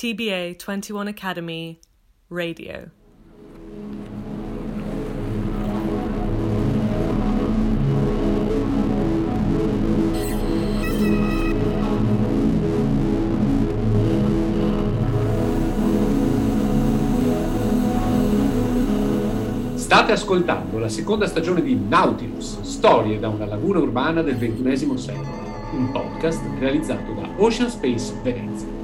TBA 21 Academy Radio. State ascoltando la seconda stagione di Nautilus, storie da una laguna urbana del XXI secolo, un podcast realizzato da Ocean Space Venezia.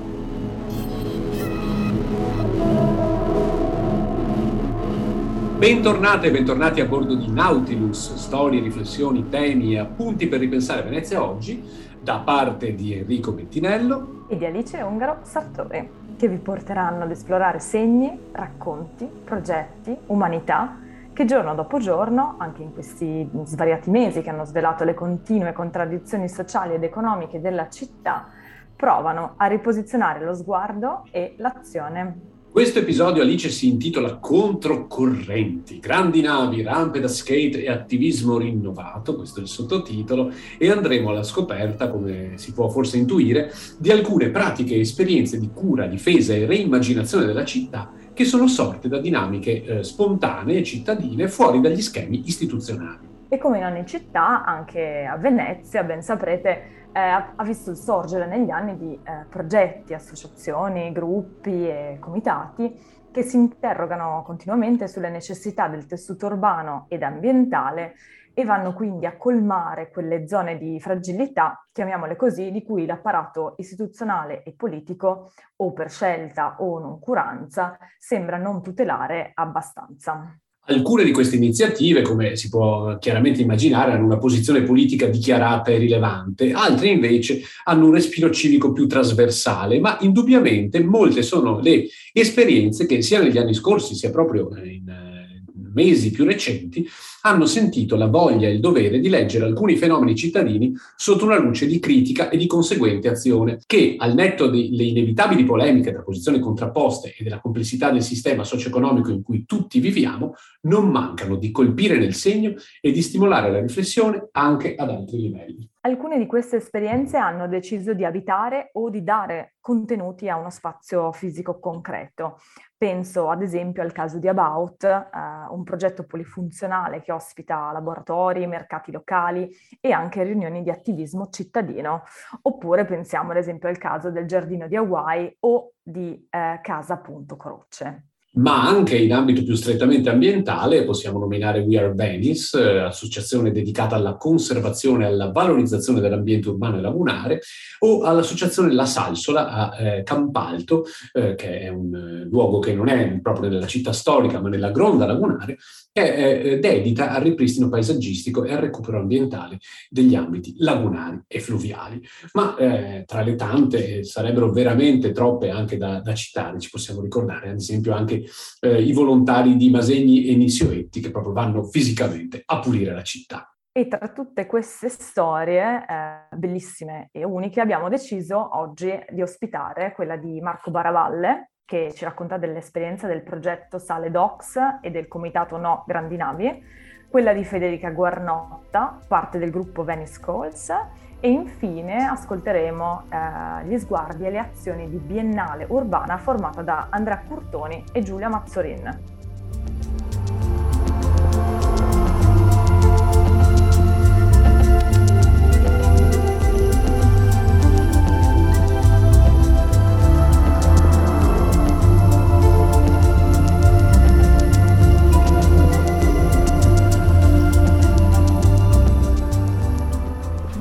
Bentornate e bentornati a bordo di Nautilus, storie, riflessioni, temi e appunti per ripensare Venezia oggi, da parte di Enrico Bettinello e di Alice Ungaro Sartori, che vi porteranno ad esplorare segni, racconti, progetti, umanità che giorno dopo giorno, anche in questi svariati mesi che hanno svelato le continue contraddizioni sociali ed economiche della città, provano a riposizionare lo sguardo e l'azione. Questo episodio Alice si intitola Controcorrenti, grandi navi, rampe da skate e attivismo rinnovato, questo è il sottotitolo, e andremo alla scoperta, come si può forse intuire, di alcune pratiche e esperienze di cura, difesa e reimmaginazione della città che sono sorte da dinamiche eh, spontanee cittadine fuori dagli schemi istituzionali. E come in ogni città, anche a Venezia, ben saprete, eh, ha visto il sorgere negli anni di eh, progetti, associazioni, gruppi e comitati che si interrogano continuamente sulle necessità del tessuto urbano ed ambientale e vanno quindi a colmare quelle zone di fragilità, chiamiamole così, di cui l'apparato istituzionale e politico, o per scelta o noncuranza, sembra non tutelare abbastanza. Alcune di queste iniziative, come si può chiaramente immaginare, hanno una posizione politica dichiarata e rilevante, altre invece hanno un respiro civico più trasversale, ma indubbiamente molte sono le esperienze che sia negli anni scorsi sia proprio in mesi più recenti, hanno sentito la voglia e il dovere di leggere alcuni fenomeni cittadini sotto una luce di critica e di conseguente azione, che al netto delle inevitabili polemiche tra posizioni contrapposte e della complessità del sistema socio-economico in cui tutti viviamo, non mancano di colpire nel segno e di stimolare la riflessione anche ad altri livelli. Alcune di queste esperienze hanno deciso di abitare o di dare contenuti a uno spazio fisico concreto. Penso ad esempio al caso di About, eh, un progetto polifunzionale che ospita laboratori, mercati locali e anche riunioni di attivismo cittadino. Oppure pensiamo ad esempio al caso del giardino di Hawaii o di eh, Casa Punto Croce ma anche in ambito più strettamente ambientale possiamo nominare We Are Venice, eh, associazione dedicata alla conservazione e alla valorizzazione dell'ambiente urbano e lagunare, o all'associazione La Salsola a eh, Campalto, eh, che è un eh, luogo che non è proprio nella città storica, ma nella gronda lagunare, è eh, dedita al ripristino paesaggistico e al recupero ambientale degli ambiti lagunari e fluviali. Ma eh, tra le tante sarebbero veramente troppe anche da, da citare, ci possiamo ricordare ad esempio anche eh, i volontari di Masegni e Nissioetti che proprio vanno fisicamente a pulire la città. E tra tutte queste storie eh, bellissime e uniche abbiamo deciso oggi di ospitare quella di Marco Baravalle, che ci racconta dell'esperienza del progetto Sale Docs e del comitato No Grandi Navi, quella di Federica Guarnotta, parte del gruppo Venice Calls, e infine ascolteremo eh, gli sguardi e le azioni di Biennale Urbana formata da Andrea Curtoni e Giulia Mazzorin.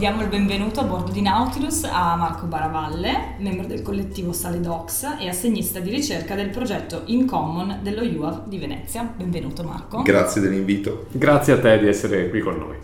Diamo il benvenuto a bordo di Nautilus a Marco Baravalle, membro del collettivo Sale Docs e assegnista di ricerca del progetto In Common dello UAV di Venezia. Benvenuto Marco. Grazie dell'invito. Grazie a te di essere qui con noi.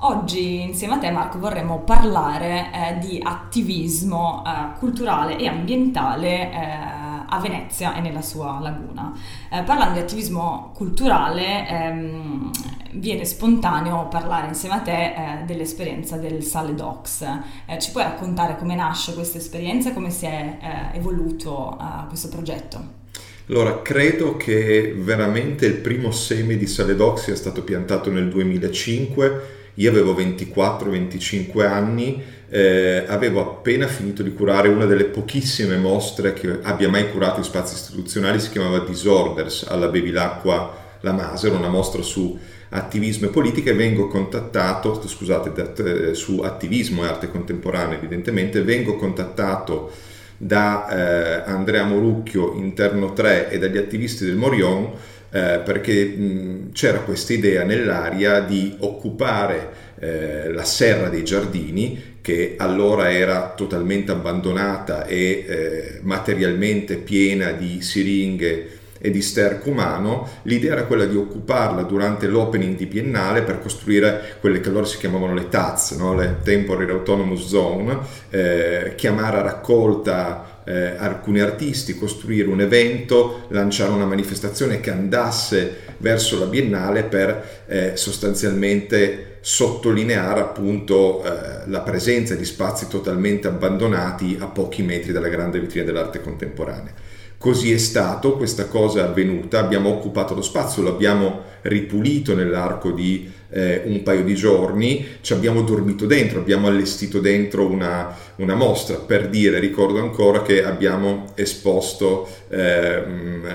Oggi insieme a te Marco vorremmo parlare eh, di attivismo eh, culturale e ambientale eh, a Venezia e nella sua laguna. Eh, parlando di attivismo culturale, ehm, viene spontaneo parlare insieme a te eh, dell'esperienza del Sale Docs. Eh, ci puoi raccontare come nasce questa esperienza e come si è eh, evoluto eh, questo progetto? Allora, credo che veramente il primo seme di Sale Docs sia stato piantato nel 2005. Io avevo 24-25 anni eh, avevo appena finito di curare una delle pochissime mostre che abbia mai curato in spazi istituzionali, si chiamava Disorders alla Bevilacqua La Masero, una mostra su attivismo e politica e vengo contattato, scusate, eh, su attivismo e arte contemporanea evidentemente, vengo contattato da eh, Andrea Morucchio, Interno 3 e dagli attivisti del Morion eh, perché mh, c'era questa idea nell'aria di occupare eh, la serra dei giardini che allora era totalmente abbandonata e eh, materialmente piena di siringhe e di sterco umano, l'idea era quella di occuparla durante l'opening di Biennale per costruire quelle che allora si chiamavano le TAZ, no? le Temporary Autonomous Zone, eh, chiamare a raccolta eh, alcuni artisti, costruire un evento, lanciare una manifestazione che andasse verso la Biennale per eh, sostanzialmente sottolineare appunto eh, la presenza di spazi totalmente abbandonati a pochi metri dalla grande vetrina dell'arte contemporanea. Così è stato, questa cosa è avvenuta, abbiamo occupato lo spazio, l'abbiamo ripulito nell'arco di eh, un paio di giorni, ci abbiamo dormito dentro, abbiamo allestito dentro una, una mostra per dire, ricordo ancora che abbiamo esposto, eh,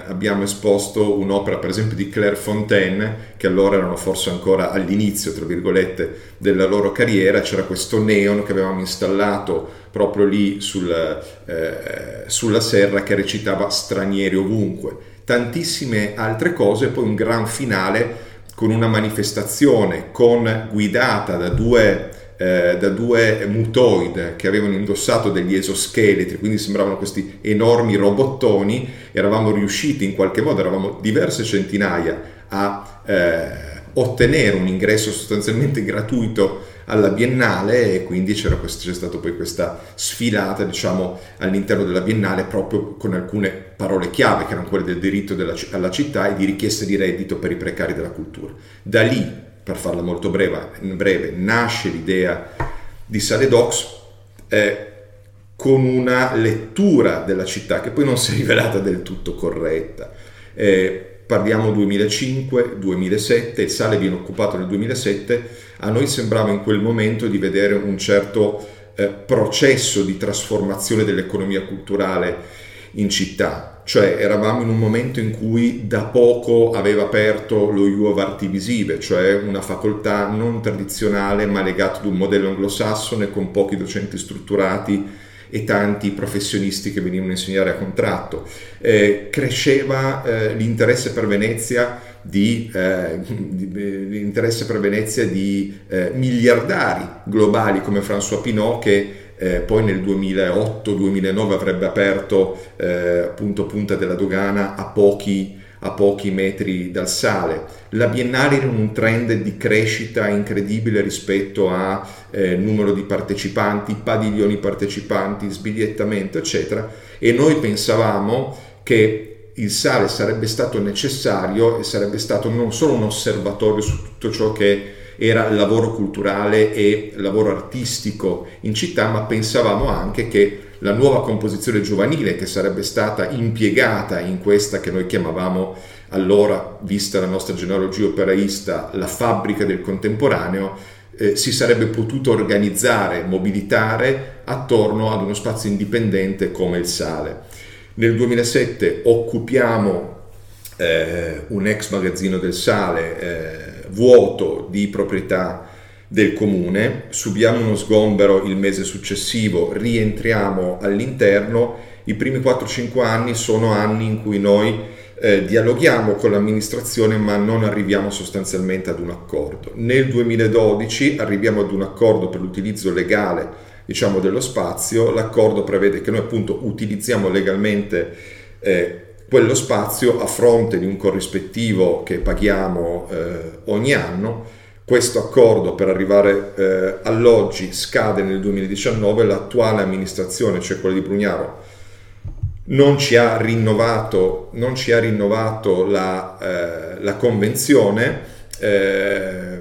abbiamo esposto un'opera per esempio di Claire Fontaine, che allora erano forse ancora all'inizio, tra virgolette, della loro carriera, c'era questo neon che avevamo installato proprio lì sul, eh, sulla serra che recitava stranieri ovunque. Tantissime altre cose, poi un gran finale con una manifestazione con, guidata da due, eh, da due mutoid che avevano indossato degli esoscheletri, quindi sembravano questi enormi robottoni, eravamo riusciti in qualche modo, eravamo diverse centinaia a eh, ottenere un ingresso sostanzialmente gratuito alla Biennale e quindi c'era questo, c'è stata poi questa sfilata diciamo all'interno della Biennale proprio con alcune parole chiave che erano quelle del diritto della, alla città e di richiesta di reddito per i precari della cultura. Da lì, per farla molto breve, breve nasce l'idea di Sale Docs eh, con una lettura della città che poi non si è rivelata del tutto corretta. Eh, parliamo 2005-2007, il sale viene occupato nel 2007 a noi sembrava in quel momento di vedere un certo eh, processo di trasformazione dell'economia culturale in città, cioè eravamo in un momento in cui da poco aveva aperto lo U of Arti Visive, cioè una facoltà non tradizionale ma legata ad un modello anglosassone con pochi docenti strutturati e tanti professionisti che venivano a insegnare a contratto. Eh, cresceva eh, l'interesse per Venezia di, eh, di, l'interesse per Venezia di eh, miliardari globali come François Pinot che eh, poi nel 2008-2009 avrebbe aperto eh, appunto Punta della Dogana a pochi, a pochi metri dal sale. La Biennale era un trend di crescita incredibile rispetto a eh, numero di partecipanti, padiglioni partecipanti, sbigliettamento, eccetera, e noi pensavamo che il sale sarebbe stato necessario e sarebbe stato non solo un osservatorio su tutto ciò che era lavoro culturale e lavoro artistico in città, ma pensavamo anche che la nuova composizione giovanile che sarebbe stata impiegata in questa che noi chiamavamo allora, vista la nostra genealogia operaista, la fabbrica del contemporaneo, eh, si sarebbe potuto organizzare, mobilitare attorno ad uno spazio indipendente come il sale. Nel 2007 occupiamo eh, un ex magazzino del sale eh, vuoto di proprietà del comune, subiamo uno sgombero il mese successivo, rientriamo all'interno, i primi 4-5 anni sono anni in cui noi eh, dialoghiamo con l'amministrazione ma non arriviamo sostanzialmente ad un accordo. Nel 2012 arriviamo ad un accordo per l'utilizzo legale diciamo, dello spazio, l'accordo prevede che noi appunto utilizziamo legalmente eh, quello spazio a fronte di un corrispettivo che paghiamo eh, ogni anno. Questo accordo per arrivare eh, all'oggi scade nel 2019, l'attuale amministrazione, cioè quella di Brugnaro, non ci ha rinnovato, ci ha rinnovato la, eh, la convenzione. Eh,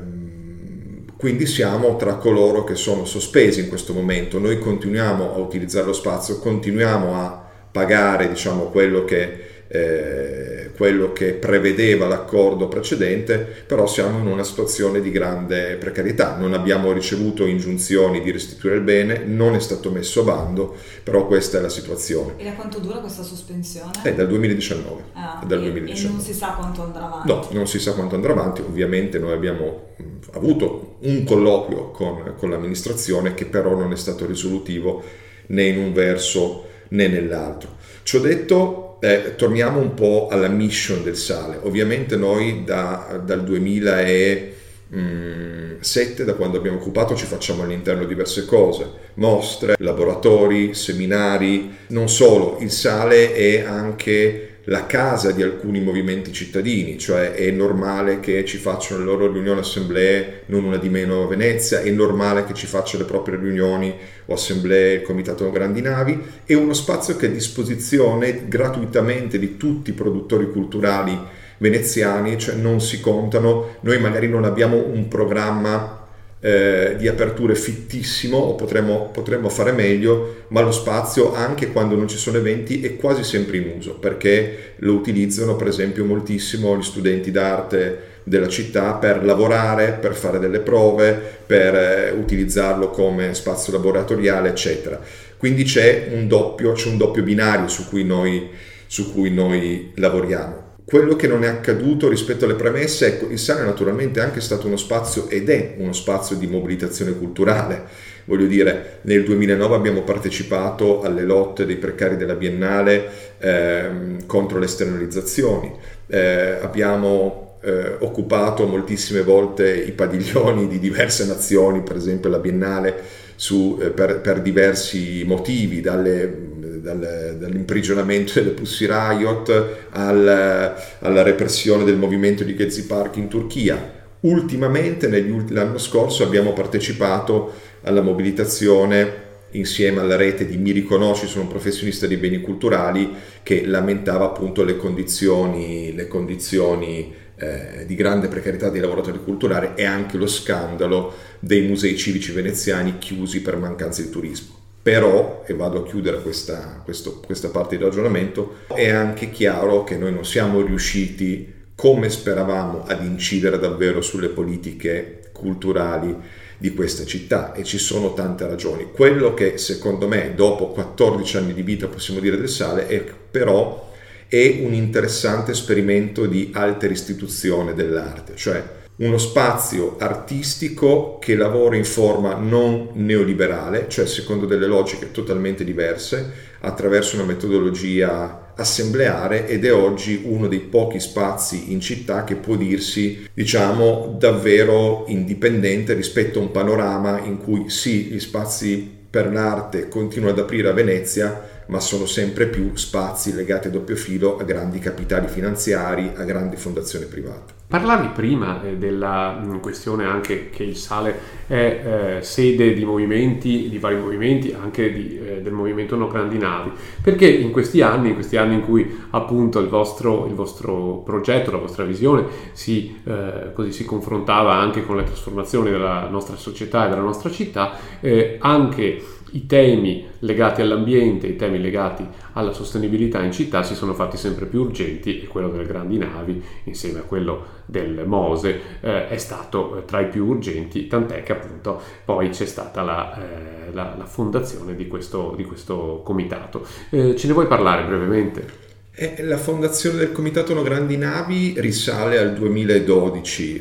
quindi siamo tra coloro che sono sospesi in questo momento. Noi continuiamo a utilizzare lo spazio, continuiamo a pagare diciamo, quello che eh, quello che prevedeva l'accordo precedente, però siamo in una situazione di grande precarietà. Non abbiamo ricevuto ingiunzioni di restituire il bene, non è stato messo a bando, però questa è la situazione. E da quanto dura questa sospensione? È dal 2019. Ah, dal e, 2019. e non si sa quanto andrà avanti? No, non si sa quanto andrà avanti. Ovviamente noi abbiamo mh, avuto un colloquio con, con l'amministrazione che però non è stato risolutivo né in un verso né nell'altro. Ciò detto, eh, torniamo un po' alla mission del sale. Ovviamente noi da, dal 2007, da quando abbiamo occupato, ci facciamo all'interno diverse cose, mostre, laboratori, seminari, non solo, il sale è anche la casa di alcuni movimenti cittadini, cioè è normale che ci facciano le loro riunioni assemblee, non una di meno Venezia, è normale che ci faccia le proprie riunioni o assemblee il Comitato Grandi Navi, è uno spazio che è a disposizione gratuitamente di tutti i produttori culturali veneziani, cioè non si contano, noi magari non abbiamo un programma eh, di aperture fittissimo o potremmo, potremmo, fare meglio, ma lo spazio anche quando non ci sono eventi è quasi sempre in uso perché lo utilizzano per esempio moltissimo gli studenti d'arte della città per lavorare, per fare delle prove, per eh, utilizzarlo come spazio laboratoriale, eccetera. Quindi c'è un doppio, c'è un doppio binario su cui noi, su cui noi lavoriamo. Quello che non è accaduto rispetto alle premesse, ecco, il Sale naturalmente è anche stato uno spazio ed è uno spazio di mobilitazione culturale. Voglio dire, nel 2009 abbiamo partecipato alle lotte dei precari della Biennale ehm, contro le esternalizzazioni, eh, abbiamo eh, occupato moltissime volte i padiglioni di diverse nazioni, per esempio la Biennale, su, eh, per, per diversi motivi, dalle dal, dall'imprigionamento delle Pussy Riot al, alla repressione del movimento di Gezi Park in Turchia. Ultimamente, l'anno scorso, abbiamo partecipato alla mobilitazione insieme alla rete di Mi Riconosci, sono un professionista di beni culturali, che lamentava appunto le condizioni, le condizioni eh, di grande precarietà dei lavoratori culturali e anche lo scandalo dei musei civici veneziani chiusi per mancanza di turismo. Però, e vado a chiudere questa, questo, questa parte di ragionamento, è anche chiaro che noi non siamo riusciti, come speravamo, ad incidere davvero sulle politiche culturali di questa città e ci sono tante ragioni. Quello che secondo me dopo 14 anni di vita possiamo dire del sale è però è un interessante esperimento di alta istituzione dell'arte, cioè uno spazio artistico che lavora in forma non neoliberale, cioè secondo delle logiche totalmente diverse, attraverso una metodologia assembleare ed è oggi uno dei pochi spazi in città che può dirsi, diciamo, davvero indipendente rispetto a un panorama in cui sì, gli spazi per l'arte continuano ad aprire a Venezia, ma sono sempre più spazi legati a doppio filo a grandi capitali finanziari, a grandi fondazioni private. Parlavi prima eh, della mh, questione anche che il Sale è eh, sede di movimenti, di vari movimenti, anche di, eh, del movimento No Grandi Navi, perché in questi anni, in questi anni in cui appunto il vostro, il vostro progetto, la vostra visione si, eh, così, si confrontava anche con le trasformazioni della nostra società e della nostra città, eh, anche i temi legati all'ambiente, i temi legati alla sostenibilità in città si sono fatti sempre più urgenti e quello delle grandi navi insieme a quello del Mose eh, è stato tra i più urgenti, tant'è che appunto poi c'è stata la, eh, la, la fondazione di questo, di questo comitato. Eh, ce ne vuoi parlare brevemente? Eh, la fondazione del Comitato No Grandi Navi risale al 2012.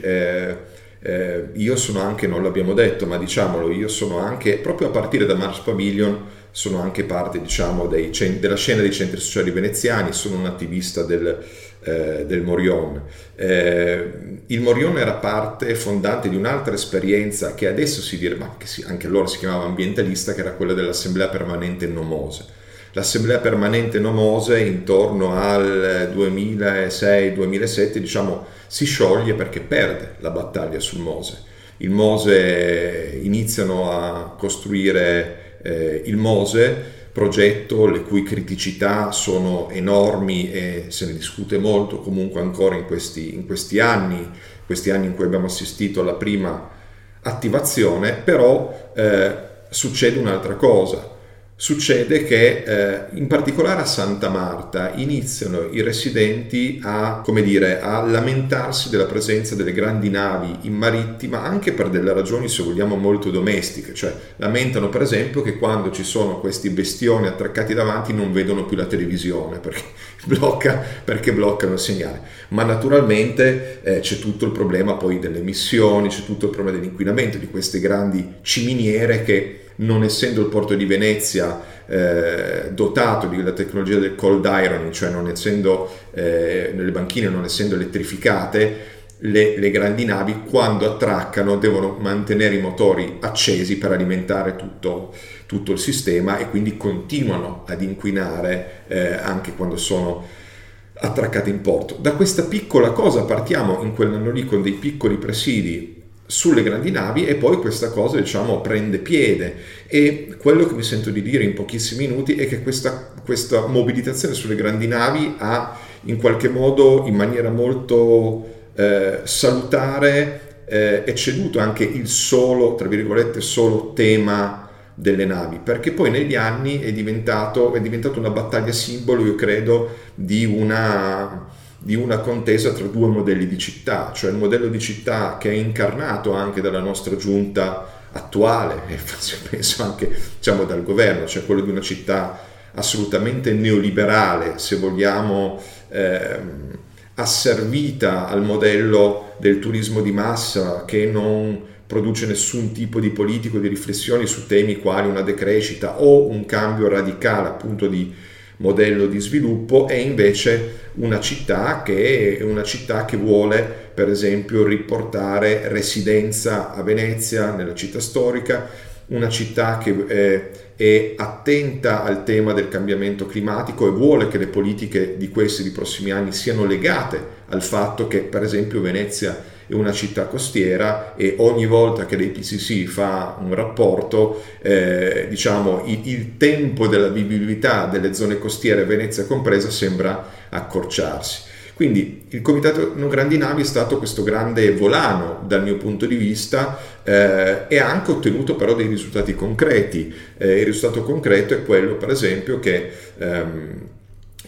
Eh, eh, io sono anche, non l'abbiamo detto, ma diciamolo, io sono anche, proprio a partire da Mars Pavilion, sono anche parte diciamo, dei, della scena dei centri sociali veneziani, sono un attivista del, eh, del Morion. Eh, il Morion era parte fondante di un'altra esperienza che adesso si dirà, ma si, anche allora si chiamava ambientalista, che era quella dell'Assemblea Permanente Nomose. L'Assemblea Permanente Nomose intorno al 2006-2007 diciamo, si scioglie perché perde la battaglia sul Mose. Il Mose iniziano a costruire eh, il Mose, progetto le cui criticità sono enormi e se ne discute molto comunque ancora in questi, in questi anni, questi anni in cui abbiamo assistito alla prima attivazione, però eh, succede un'altra cosa succede che eh, in particolare a Santa Marta iniziano i residenti a, dire, a lamentarsi della presenza delle grandi navi in marittima anche per delle ragioni se vogliamo molto domestiche, cioè lamentano per esempio che quando ci sono questi bestioni attraccati davanti non vedono più la televisione perché, blocca, perché bloccano il segnale, ma naturalmente eh, c'è tutto il problema poi delle emissioni, c'è tutto il problema dell'inquinamento di queste grandi ciminiere che non essendo il porto di Venezia eh, dotato della tecnologia del cold ironing, cioè non essendo eh, nelle banchine non essendo elettrificate, le, le, grandi navi quando attraccano devono mantenere i motori accesi per alimentare tutto, tutto il sistema e quindi continuano ad inquinare eh, anche quando sono attraccate in porto. Da questa piccola cosa partiamo in quell'anno lì con dei piccoli presidi sulle grandi navi e poi questa cosa diciamo prende piede e quello che mi sento di dire in pochissimi minuti è che questa, questa mobilitazione sulle grandi navi ha in qualche modo in maniera molto eh, salutare eh, ecceduto anche il solo tra virgolette solo tema delle navi perché poi negli anni è diventato, è diventato una battaglia simbolo io credo di una di una contesa tra due modelli di città, cioè il modello di città che è incarnato anche dalla nostra giunta attuale e penso anche diciamo, dal governo, cioè quello di una città assolutamente neoliberale, se vogliamo, ehm, asservita al modello del turismo di massa che non produce nessun tipo di politico di riflessioni su temi quali una decrescita o un cambio radicale appunto di modello di sviluppo, è invece una città che, una città che vuole per esempio riportare residenza a Venezia, nella città storica, una città che eh, è attenta al tema del cambiamento climatico e vuole che le politiche di questi di prossimi anni siano legate al fatto che per esempio Venezia è una città costiera e ogni volta che l'IPCC fa un rapporto, eh, diciamo, il, il, tempo della vivibilità delle zone costiere, Venezia compresa, sembra accorciarsi. Quindi il Comitato Non Grandi Navi è stato questo grande volano dal mio punto di vista eh, e ha anche ottenuto però dei risultati concreti. Eh, il risultato concreto è quello per esempio che ehm,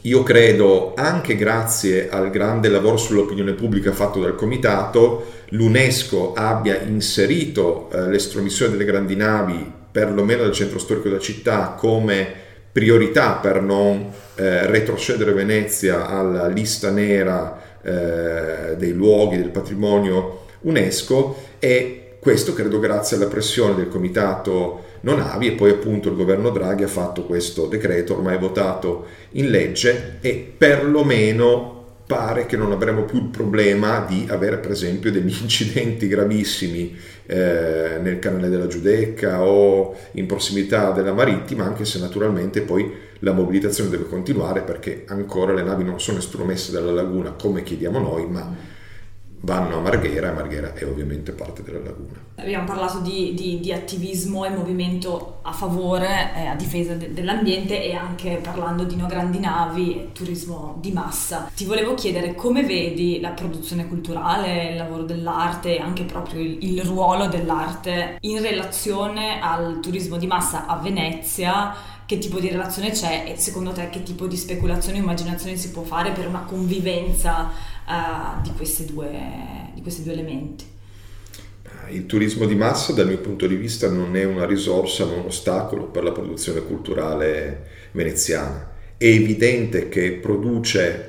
io credo, anche grazie al grande lavoro sull'opinione pubblica fatto dal Comitato, l'UNESCO abbia inserito eh, l'estromissione delle grandi navi, perlomeno dal centro storico della città, come priorità per non eh, retrocedere Venezia alla lista nera eh, dei luoghi del patrimonio UNESCO e questo credo grazie alla pressione del Comitato non avi e poi appunto il governo Draghi ha fatto questo decreto ormai votato in legge e perlomeno pare che non avremo più il problema di avere per esempio degli incidenti gravissimi eh, nel canale della Giudecca o in prossimità della marittima, anche se naturalmente poi la mobilitazione deve continuare perché ancora le navi non sono estromesse dalla laguna come chiediamo noi, ma vanno a Marghera e Marghera è ovviamente parte della laguna. Abbiamo parlato di, di, di attivismo e movimento a favore, eh, a difesa de, dell'ambiente e anche parlando di no grandi navi e turismo di massa. Ti volevo chiedere come vedi la produzione culturale, il lavoro dell'arte e anche proprio il, il ruolo dell'arte in relazione al turismo di massa a Venezia che tipo di relazione c'è e secondo te che tipo di speculazione e immaginazione si può fare per una convivenza uh, di, due, di questi due elementi. Il turismo di massa dal mio punto di vista non è una risorsa, ma un ostacolo per la produzione culturale veneziana. È evidente che produce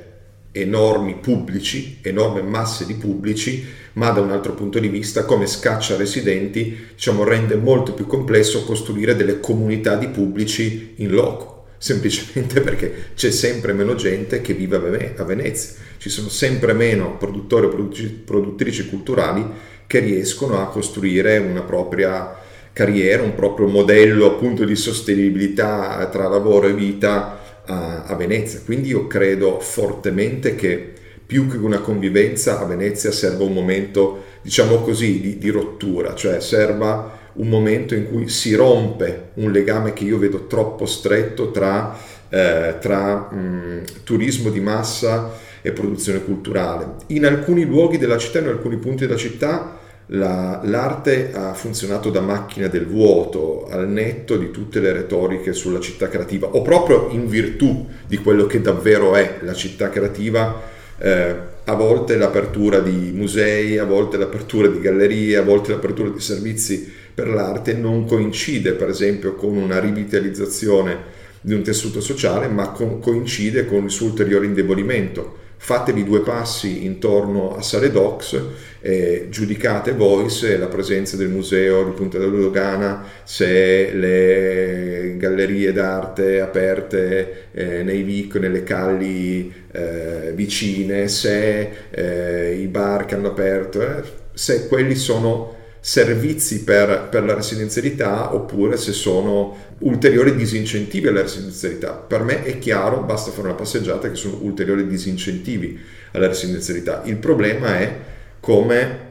enormi pubblici, enorme masse di pubblici, ma da un altro punto di vista, come scaccia residenti, diciamo, rende molto più complesso costruire delle comunità di pubblici in loco semplicemente perché c'è sempre meno gente che vive a Venezia, ci sono sempre meno produttori e produttrici culturali che riescono a costruire una propria carriera, un proprio modello appunto di sostenibilità tra lavoro e vita a, a Venezia. Quindi io credo fortemente che più che una convivenza a Venezia serva un momento, diciamo così, di, di rottura, cioè serva un momento in cui si rompe un legame che io vedo troppo stretto tra, eh, tra mh, turismo di massa e produzione culturale. In alcuni luoghi della città, in alcuni punti della città, la, l'arte ha funzionato da macchina del vuoto, al netto di tutte le retoriche sulla città creativa, o proprio in virtù di quello che davvero è la città creativa, eh, a volte l'apertura di musei, a volte l'apertura di gallerie, a volte l'apertura di servizi per l'arte non coincide per esempio con una rivitalizzazione di un tessuto sociale, ma co- coincide con il suo ulteriore indebolimento fatevi due passi intorno a Sale Docs e giudicate voi se la presenza del museo di Punta della Dogana, se le gallerie d'arte aperte eh, nei vic, nelle calli eh, vicine, se eh, i bar che hanno aperto, eh, se quelli sono servizi per, per, la residenzialità oppure se sono ulteriori disincentivi alla residenzialità. Per me è chiaro, basta fare una passeggiata, che sono ulteriori disincentivi alla residenzialità. Il problema è come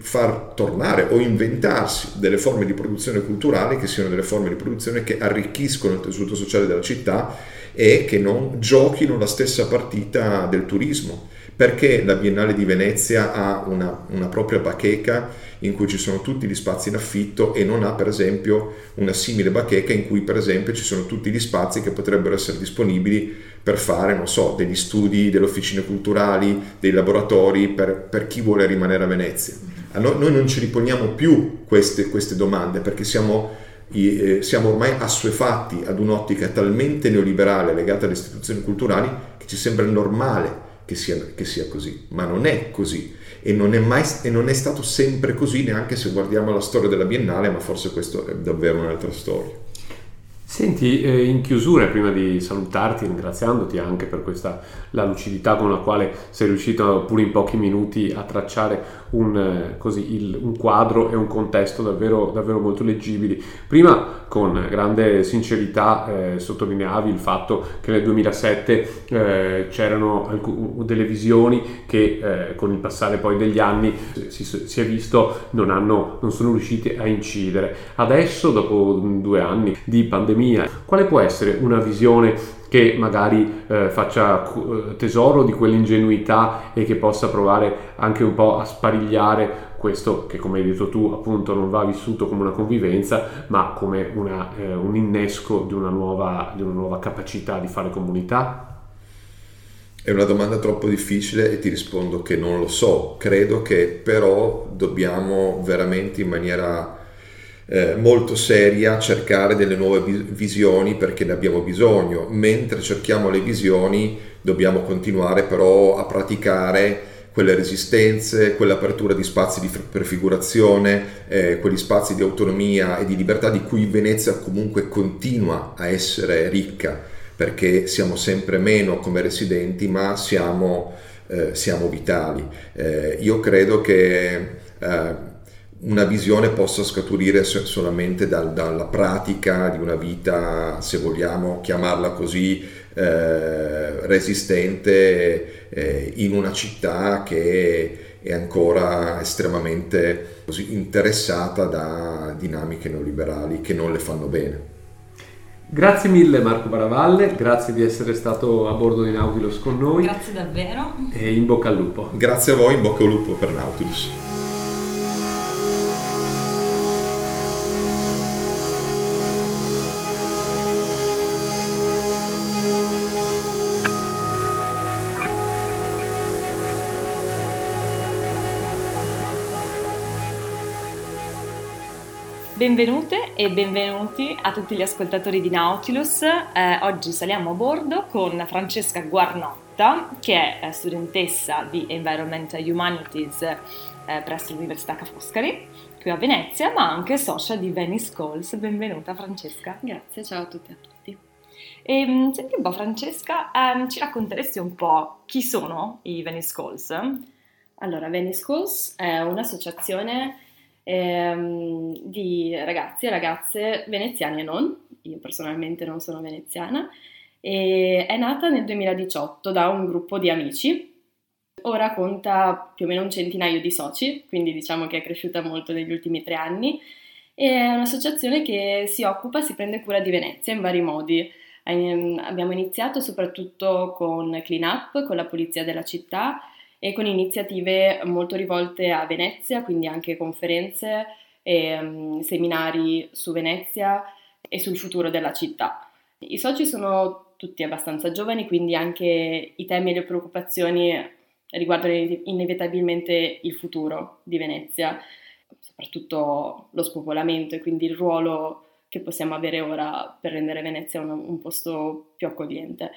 far tornare o inventarsi delle forme di produzione culturale che siano delle forme di produzione che arricchiscono il tessuto sociale della città e che non giochino la stessa partita del turismo perché la Biennale di Venezia ha una, una, propria bacheca in cui ci sono tutti gli spazi in affitto e non ha per esempio una simile bacheca in cui per esempio ci sono tutti gli spazi che potrebbero essere disponibili per fare, non so, degli studi, delle officine culturali, dei laboratori per, per chi vuole rimanere a Venezia. A noi, noi, non ci riponiamo più queste, queste domande perché siamo eh, siamo ormai assuefatti ad un'ottica talmente neoliberale legata alle istituzioni culturali che ci sembra normale che sia, che sia così, ma non è così e non è, mai, e non è stato sempre così neanche se guardiamo la storia della Biennale, ma forse questo è davvero un'altra storia. Senti, eh, in chiusura, prima di salutarti, ringraziandoti anche per questa la lucidità con la quale sei riuscito pure in pochi minuti a tracciare un, così, il, un quadro e un contesto davvero, davvero, molto leggibili. Prima, con grande sincerità, eh, sottolineavi il fatto che nel 2007 eh, c'erano alc- delle visioni che eh, con il passare poi degli anni si, si è visto non, hanno, non sono riusciti a incidere. Adesso, dopo due anni di pandemia, quale può essere una visione che magari eh, faccia eh, tesoro di quell'ingenuità e che possa provare anche un po' a sparigliare questo che come hai detto tu appunto non va vissuto come una convivenza ma come una, eh, un innesco di una, nuova, di una nuova capacità di fare comunità? È una domanda troppo difficile e ti rispondo che non lo so, credo che però dobbiamo veramente in maniera eh, molto seria cercare delle nuove visioni perché ne abbiamo bisogno. Mentre cerchiamo le visioni dobbiamo continuare però a praticare quelle resistenze, quell'apertura di spazi di prefigurazione, eh, quegli spazi di autonomia e di libertà di cui Venezia comunque continua a essere ricca perché siamo sempre meno come residenti ma siamo, eh, siamo vitali. Eh, io credo che eh, una visione possa scaturire solamente dal, dalla pratica di una vita, se vogliamo chiamarla così, eh, resistente eh, in una città che è ancora estremamente così, interessata da dinamiche neoliberali che non le fanno bene. Grazie mille Marco Baravalle, grazie di essere stato a bordo di Nautilus con noi. Grazie davvero. E in bocca al lupo. Grazie a voi, in bocca al lupo per Nautilus. Benvenute e benvenuti a tutti gli ascoltatori di Nautilus. Eh, oggi saliamo a bordo con Francesca Guarnotta, che è studentessa di Environmental Humanities eh, presso l'Università Ca' Foscari, qui a Venezia, ma anche socia di Venice Calls. Benvenuta Francesca. Grazie, ciao a tutti e a tutti. E, ehm, senti un po' Francesca, ehm, ci racconteresti un po' chi sono i Venice Calls? Allora, Venice Calls è un'associazione ehm, di ragazzi e ragazze veneziani e non, io personalmente non sono veneziana, e è nata nel 2018 da un gruppo di amici. Ora conta più o meno un centinaio di soci, quindi diciamo che è cresciuta molto negli ultimi tre anni. È un'associazione che si occupa, si prende cura di Venezia in vari modi. Abbiamo iniziato soprattutto con clean up, con la pulizia della città, e con iniziative molto rivolte a Venezia, quindi anche conferenze e um, seminari su Venezia e sul futuro della città. I soci sono tutti abbastanza giovani, quindi anche i temi e le preoccupazioni riguardano inevitabilmente il futuro di Venezia, soprattutto lo spopolamento e quindi il ruolo che possiamo avere ora per rendere Venezia un, un posto più accogliente.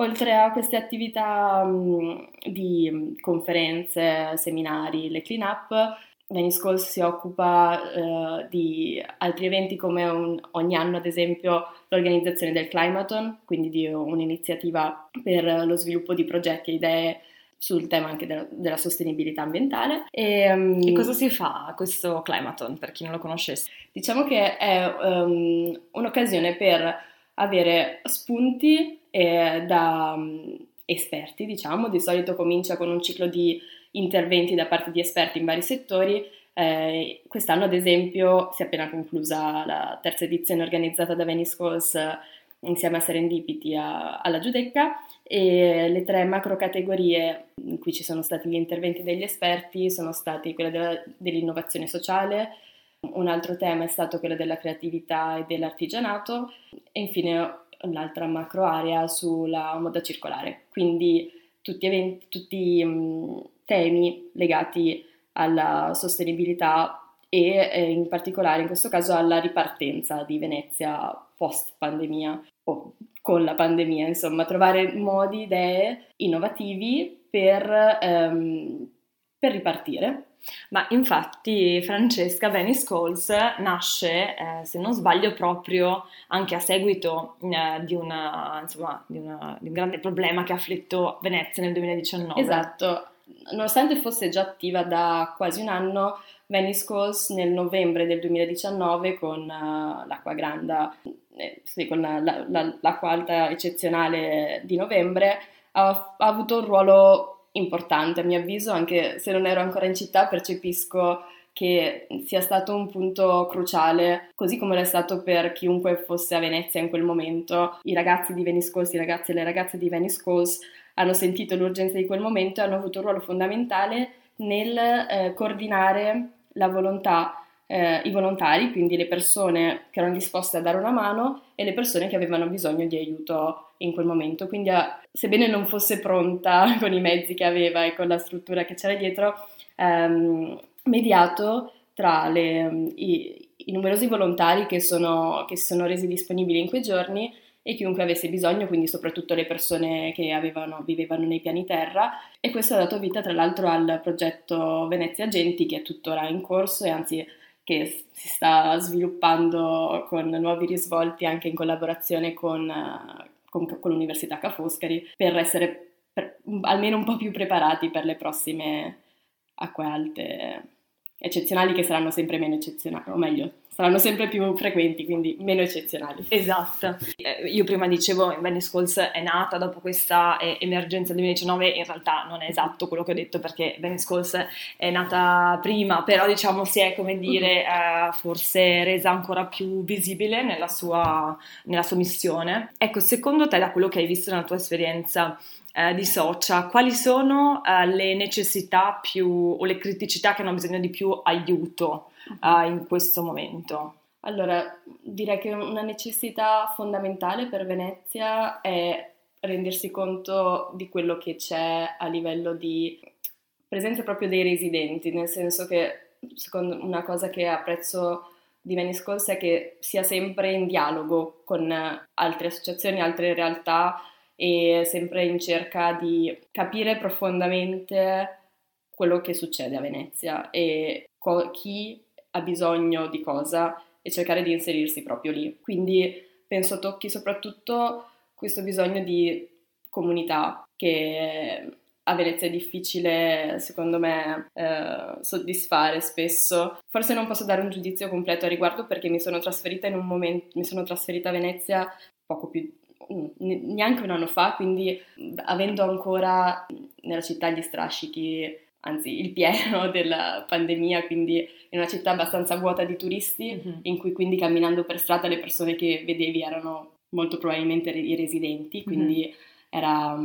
Oltre a queste attività mh, di conferenze, seminari, le clean up, Venice si occupa eh, di altri eventi come un, ogni anno, ad esempio, l'organizzazione del Climaton, quindi di un'iniziativa per lo sviluppo di progetti e idee sul tema anche della, della sostenibilità ambientale. E, um, e, cosa si fa questo Climaton, per chi non lo conoscesse? Diciamo che è um, un'occasione per avere spunti eh, da um, esperti, diciamo, di solito comincia con un ciclo di interventi da parte di esperti in vari settori. Eh, quest'anno, ad esempio, si è appena conclusa la terza edizione organizzata da Venice Calls eh, insieme a Serendipity a, alla Giudecca. E le tre macro categorie in cui ci sono stati gli interventi degli esperti sono stati quella della, dell'innovazione sociale, un altro tema è stato quello della creatività e dell'artigianato. E infine un'altra macro area sulla moda circolare, quindi tutti, eventi, tutti um, temi legati alla sostenibilità e eh, in particolare in questo caso alla ripartenza di Venezia post pandemia o con la pandemia, insomma, trovare modi, idee innovativi per, ehm, per ripartire. Ma infatti Francesca Venice Calls nasce, eh, se non sbaglio, proprio anche a seguito eh, di, una, insomma, di, una, di un grande problema che ha afflitto Venezia nel 2019. Esatto, nonostante fosse già attiva da quasi un anno, Venice Calls nel novembre del 2019 con uh, l'acqua granda, eh, sì, con la, la, l'acqua alta eccezionale di novembre, ha, ha, avuto un ruolo importante a mio avviso, anche se non ero ancora in città, percepisco che sia stato un punto cruciale, così come lo è stato per chiunque fosse a Venezia in quel momento. I ragazzi di Venice Calls, i ragazzi e le ragazze di Venice Calls hanno sentito l'urgenza di quel momento e hanno avuto un ruolo fondamentale nel eh, coordinare la volontà, eh, i volontari, quindi le persone che erano disposte a dare una mano e le persone che avevano bisogno di aiuto in quel momento. Quindi, eh, sebbene non fosse pronta con i mezzi che aveva e con la struttura che c'era dietro, ehm, mediato tra le, i, i, numerosi volontari che, sono, che si sono resi disponibili in quei giorni e chiunque avesse bisogno, quindi soprattutto le persone che avevano, vivevano nei piani terra e questo ha dato vita tra l'altro al progetto Venezia Agenti che è tuttora in corso e anzi che si sta sviluppando con nuovi risvolti anche in collaborazione con, con, con l'Università Ca' Foscari per essere per, almeno un po' più preparati per le prossime acque alte eccezionali che saranno sempre meno eccezionali, o meglio, saranno sempre più frequenti, quindi meno eccezionali. Esatto. Eh, io prima dicevo che Venice Calls è nata dopo questa eh, emergenza 2019, in realtà non è esatto quello che ho detto perché Venice Calls è nata prima, però diciamo si è, come dire, uh-huh. eh, forse resa ancora più visibile nella sua, nella sua missione. Ecco, secondo te, da quello che hai visto nella tua esperienza, eh, di Socia, quali sono eh, le necessità più o le criticità che hanno bisogno di più aiuto uh, in questo momento? Allora, direi che una necessità fondamentale per Venezia è rendersi conto di quello che c'è a livello di presenza proprio dei residenti, nel senso che secondo una cosa che apprezzo di Venice Calls è che sia sempre in dialogo con altre associazioni, altre realtà e sempre in cerca di capire profondamente quello che succede a Venezia e co- chi ha bisogno di cosa e cercare di inserirsi proprio lì. Quindi penso tocchi soprattutto questo bisogno di comunità che a Venezia è difficile, secondo me, eh, soddisfare spesso. Forse non posso dare un giudizio completo a riguardo perché mi sono trasferita in un momento, mi sono trasferita a Venezia poco più neanche un anno fa, quindi avendo ancora nella città gli strascichi anzi il pieno della pandemia, quindi in una città abbastanza vuota di turisti, mm-hmm. in cui quindi camminando per strada le persone che vedevi erano molto probabilmente i residenti, quindi mm-hmm. era,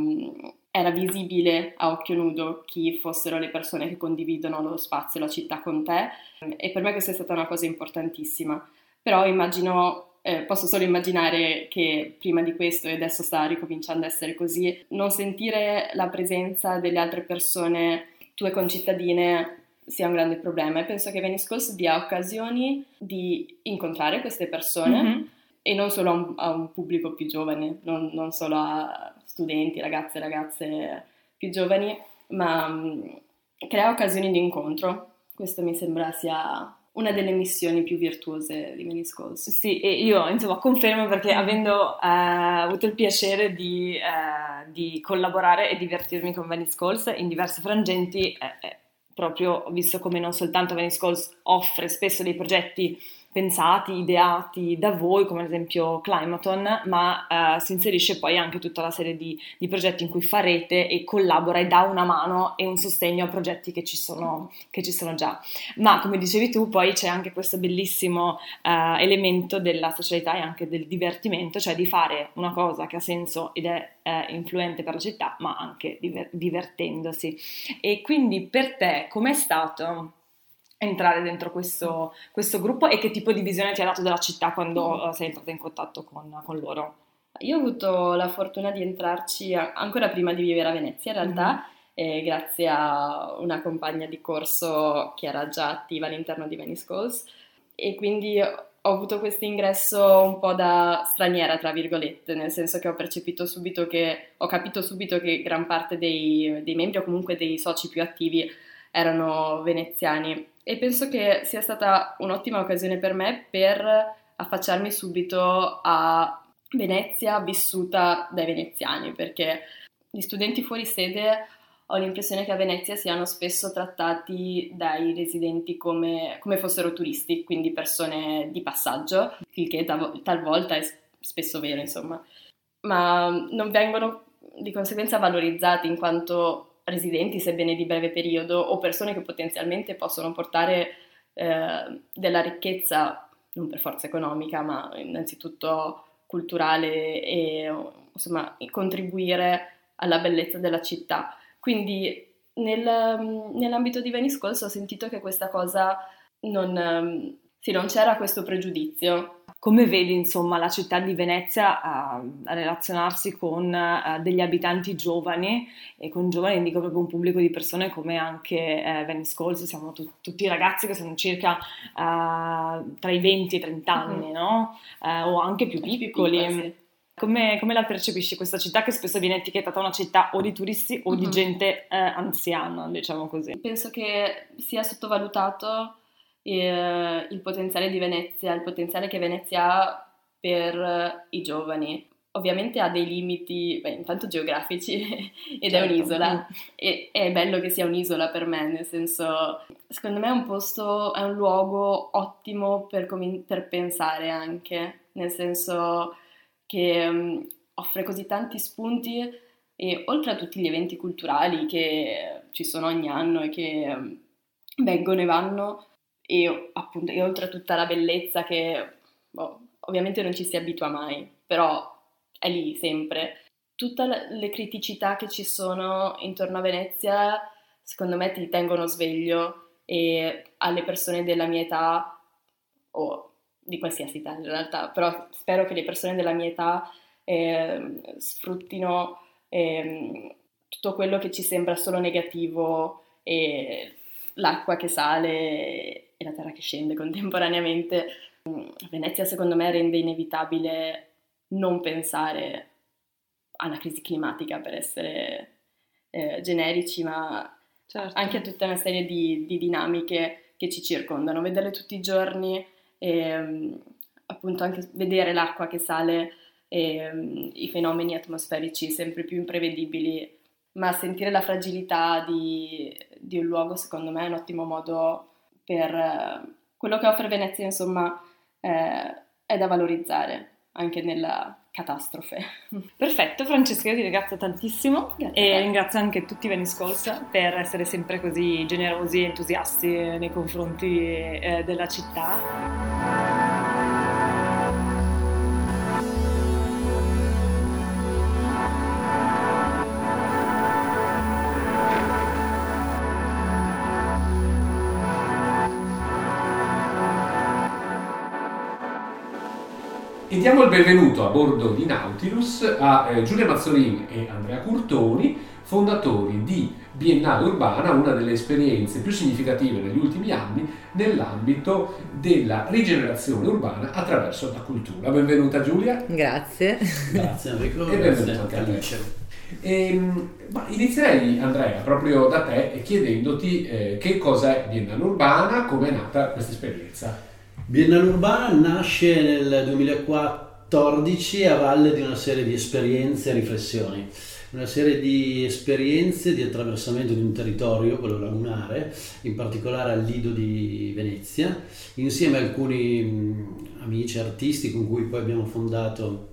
era visibile a occhio nudo chi fossero le persone che condividono lo spazio, la città con te e per me questa è stata una cosa importantissima. Però immagino, eh, posso solo immaginare che prima di questo e adesso sta ricominciando a essere così, non sentire la presenza delle altre persone, tue concittadine, sia un grande problema e penso che Venice Calls dia occasioni di incontrare queste persone mm-hmm. e non solo a un, a un, pubblico più giovane, non, non, solo a studenti, ragazze e ragazze più giovani, ma um, crea occasioni di incontro. Questo mi sembra sia una delle missioni più virtuose di Venice Calls. Sì, e io insomma confermo perché avendo eh, avuto il piacere di, eh, di, collaborare e divertirmi con Venice Calls in diversi frangenti, eh, proprio visto come non soltanto Venice Calls offre spesso dei progetti pensati, ideati da voi, come ad esempio Climaton, ma eh, si inserisce poi anche tutta la serie di, di, progetti in cui fa rete e collabora e dà una mano e un sostegno a progetti che ci sono, che ci sono già. Ma come dicevi tu, poi c'è anche questo bellissimo eh, elemento della socialità e anche del divertimento, cioè di fare una cosa che ha senso ed è eh, influente per la città, ma anche diver- divertendosi. E quindi per te com'è stato? Entrare dentro questo, questo, gruppo e che tipo di visione ti ha dato della città quando mm. sei entrata in contatto con, con, loro? Io ho avuto la fortuna di entrarci ancora prima di vivere a Venezia in realtà, mm-hmm. grazie a una compagna di corso che era già attiva all'interno di Venice Calls e quindi ho avuto questo ingresso un po' da straniera, tra virgolette, nel senso che ho percepito subito che, ho capito subito che gran parte dei, dei membri o comunque dei soci più attivi erano veneziani e penso che sia stata un'ottima occasione per me per affacciarmi subito a Venezia vissuta dai veneziani, perché gli studenti fuori sede ho l'impressione che a Venezia siano spesso trattati dai residenti come, come fossero turisti, quindi persone di passaggio, il che talvolta è spesso vero, insomma, ma non vengono di conseguenza valorizzati in quanto residenti, sebbene di breve periodo, o persone che potenzialmente possono portare eh, della ricchezza, non per forza economica, ma innanzitutto culturale e insomma contribuire alla bellezza della città. Quindi nel, nell'ambito di Venice Calls ho sentito che questa cosa non, sì, non c'era questo pregiudizio come vedi, insomma, la città di Venezia a, a relazionarsi con uh, degli abitanti giovani e con giovani indico proprio un pubblico di persone come anche eh, Venice Calls, siamo tu- tutti ragazzi che sono circa uh, tra i 20 e i 30 anni, mm-hmm. no? Uh, o anche più piccoli. Più piccoli sì. Come, come, la percepisci questa città che spesso viene etichettata una città o di turisti o mm-hmm. di gente eh, anziana, diciamo così? Penso che sia sottovalutato eh, il potenziale di Venezia, il potenziale che Venezia ha per eh, i giovani. Ovviamente ha dei limiti, beh, intanto geografici, ed certo. è un'isola. E è bello che sia un'isola per me, nel senso, secondo me è un posto, è un luogo ottimo per, com- per pensare anche, nel senso che um, offre così tanti spunti e oltre a tutti gli eventi culturali che ci sono ogni anno e che um, vengono e vanno, e appunto e oltre a tutta la bellezza che boh, ovviamente non ci si abitua mai, però è lì sempre. Tutte le criticità che ci sono intorno a Venezia, secondo me, ti tengono sveglio e alle persone della mia età, o di qualsiasi età in realtà, però spero che le persone della mia età eh, sfruttino eh, tutto quello che ci sembra solo negativo e l'acqua che sale e la terra che scende contemporaneamente. Venezia secondo me rende inevitabile non pensare alla crisi climatica per essere eh, generici, ma certo. anche a tutta una serie di, di, dinamiche che ci circondano. Vederle tutti i giorni e appunto anche vedere l'acqua che sale e i fenomeni atmosferici sempre più imprevedibili, ma sentire la fragilità di, di un luogo secondo me è un ottimo modo per eh, quello che offre Venezia, insomma, eh, è da valorizzare anche nella catastrofe. Perfetto, Francesca, io ti ringrazio tantissimo Grazie e ringrazio anche tutti i Venice Calls per essere sempre così generosi e entusiasti nei confronti eh, della città. E diamo il benvenuto a bordo di Nautilus a eh, Giulia Mazzolin e Andrea Curtoni, fondatori di Biennale Urbana, una delle esperienze più significative negli ultimi anni nell'ambito della rigenerazione urbana attraverso la cultura. Benvenuta Giulia. Grazie. Grazie Enrico. E benvenuto anche a te. Ehm, ma inizierei Andrea proprio da te chiedendoti eh, che cos'è Biennale Urbana, come è nata questa esperienza. Biennale Urbana nasce nel 2014 a valle di una serie di esperienze e riflessioni, una serie di esperienze di attraversamento di un territorio, quello lagunare, in particolare al Lido di Venezia, insieme a alcuni amici artisti con cui poi abbiamo fondato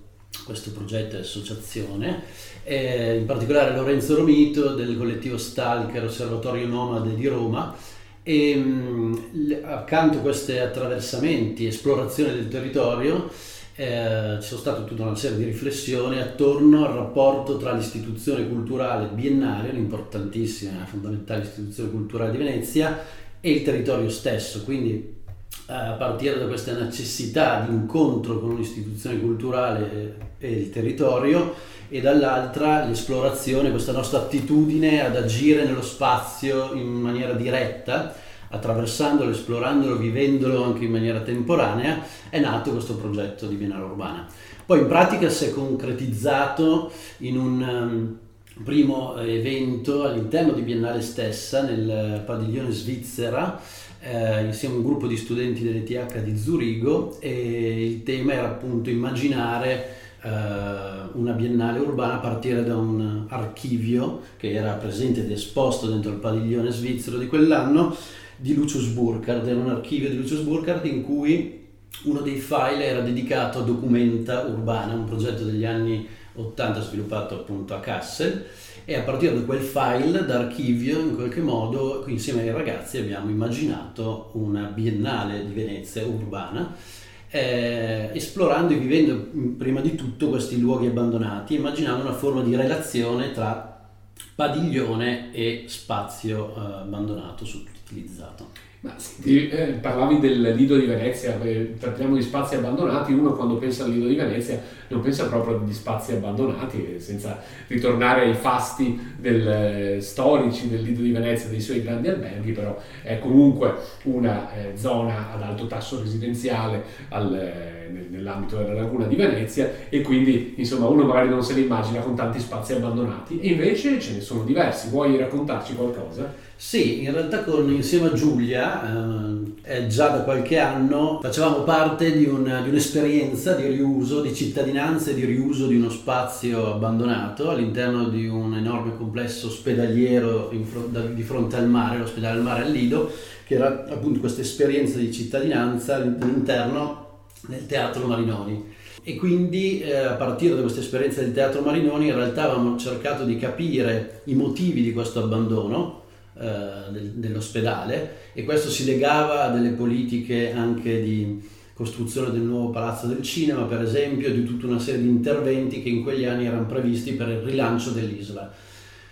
questo progetto e associazione, in particolare Lorenzo Romito del collettivo Stalker Osservatorio Nomade di Roma, e mh, accanto a questi attraversamenti, esplorazione del territorio, eh, ci sono state tutta una serie di riflessioni attorno al rapporto tra l'istituzione culturale biennale, un'importantissima, fondamentale istituzione culturale di Venezia, e il territorio stesso. Quindi a partire da questa necessità di incontro con un'istituzione culturale e il territorio e dall'altra l'esplorazione, questa nostra attitudine ad agire nello spazio in maniera diretta, attraversandolo, esplorandolo, vivendolo anche in maniera temporanea, è nato questo progetto di Biennale Urbana. Poi in pratica si è concretizzato in un um, primo evento all'interno di Biennale stessa, nel padiglione Svizzera, eh, insieme a un gruppo di studenti dell'ETH di Zurigo e il tema era appunto immaginare una biennale urbana a partire da un archivio che era presente ed esposto dentro il padiglione svizzero di quell'anno di Lucius Burkhardt, era un archivio di Lucius Burkhardt in cui uno dei file era dedicato a Documenta Urbana, un progetto degli anni 80 sviluppato appunto a Kassel e a partire da quel file d'archivio in qualche modo insieme ai ragazzi abbiamo immaginato una biennale di Venezia urbana eh, esplorando e vivendo mm, prima di tutto questi luoghi abbandonati immaginando una forma di relazione tra padiglione e spazio eh, abbandonato, sottoutilizzato. Ma senti, eh, parlavi del Lido di Venezia, eh, trattiamo di spazi abbandonati, uno quando pensa al Lido di Venezia non pensa proprio di spazi abbandonati, senza ritornare ai fasti del, eh, storici del Lido di Venezia, dei suoi grandi alberghi, però è comunque una eh, zona ad alto tasso residenziale al, eh, nell'ambito della laguna di Venezia e quindi insomma uno magari non se li immagina con tanti spazi abbandonati e invece ce ne sono diversi, vuoi raccontarci qualcosa? Sì, in realtà con, insieme a Giulia, eh, già da qualche anno, facevamo parte di, un, di, un'esperienza di riuso, di cittadinanza e di riuso di uno spazio abbandonato all'interno di un enorme complesso ospedaliero fro- di fronte al mare, l'ospedale al mare al Lido, che era appunto questa esperienza di cittadinanza all'interno del teatro Marinoni. E quindi eh, a partire da questa esperienza del teatro Marinoni in realtà avevamo cercato di capire i motivi di questo abbandono dell'ospedale e questo si legava a delle politiche anche di costruzione del nuovo palazzo del cinema, per esempio, di tutta una serie di interventi che in quegli anni erano previsti per il rilancio dell'isola.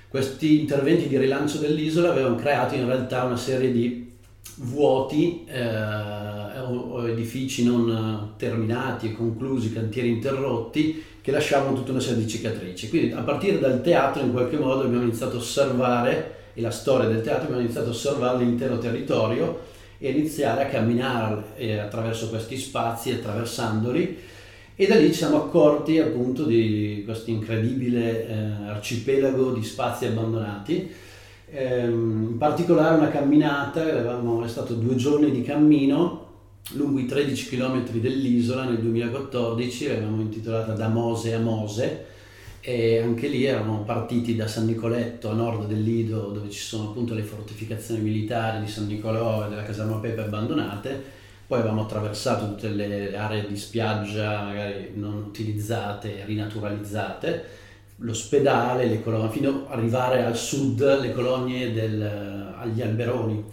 Questi interventi di rilancio dell'isola avevano creato in realtà una serie di vuoti eh, o, edifici non terminati e conclusi, cantieri interrotti, che lasciavano tutta una serie di cicatrici. Quindi a partire dal teatro in qualche modo abbiamo iniziato a osservare e la storia del teatro, abbiamo iniziato a osservare l'intero territorio e iniziare a camminare eh, attraverso questi spazi, attraversandoli e da lì ci siamo accorti appunto di questo incredibile eh, arcipelago di spazi abbandonati. Ehm, in particolare una camminata, avevamo, è stato due giorni di cammino lungo i 13 km dell'isola nel 2014, l'avevamo intitolata Da Mose a Mose, e anche lì eravamo partiti da San Nicoletto a nord del Lido dove ci sono appunto le fortificazioni militari di San Nicolò e della caserma Pepe abbandonate. Poi avevamo attraversato tutte le aree di spiaggia magari non utilizzate, rinaturalizzate. L'ospedale, le colonie, fino ad arrivare al sud le colonie del, agli alberoni.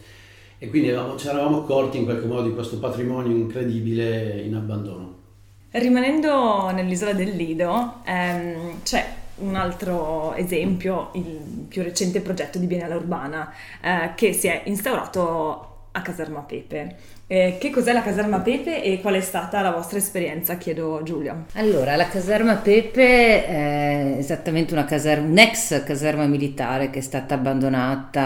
E quindi ci eravamo accorti in qualche modo di questo patrimonio incredibile in abbandono Rimanendo nell'isola del Lido, ehm, c'è un altro esempio, il più recente progetto di Biennale Urbana, eh, che si è instaurato a Caserma Pepe. Eh, che cos'è la Caserma Pepe e qual è stata la vostra esperienza? Chiedo a Giulio. Allora, la Caserma Pepe è esattamente una caserma, un'ex caserma militare che è stata abbandonata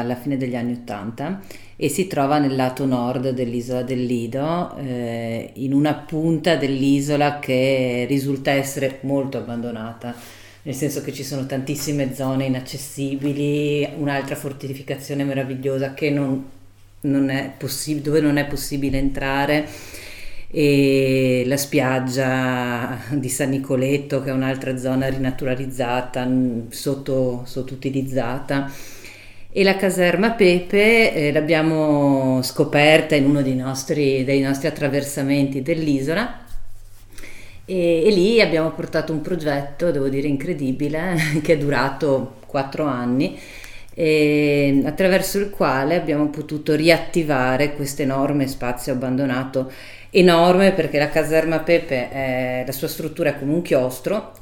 alla fine degli anni Ottanta e si trova nel lato nord dell'isola del Lido, eh, in una punta dell'isola che risulta essere molto abbandonata nel senso che ci sono tantissime zone inaccessibili, un'altra fortificazione meravigliosa non non è possib- dove non è possibile entrare e la spiaggia di San Nicoletto che è un'altra zona rinaturalizzata, sotto, sottoutilizzata e la caserma Pepe eh, l'abbiamo scoperta in uno dei nostri, dei nostri attraversamenti dell'isola. E, e, lì abbiamo portato un progetto, devo dire incredibile, che è durato quattro anni e attraverso il quale abbiamo potuto riattivare questo enorme spazio abbandonato, enorme perché la caserma Pepe, è, la sua struttura è come un chiostro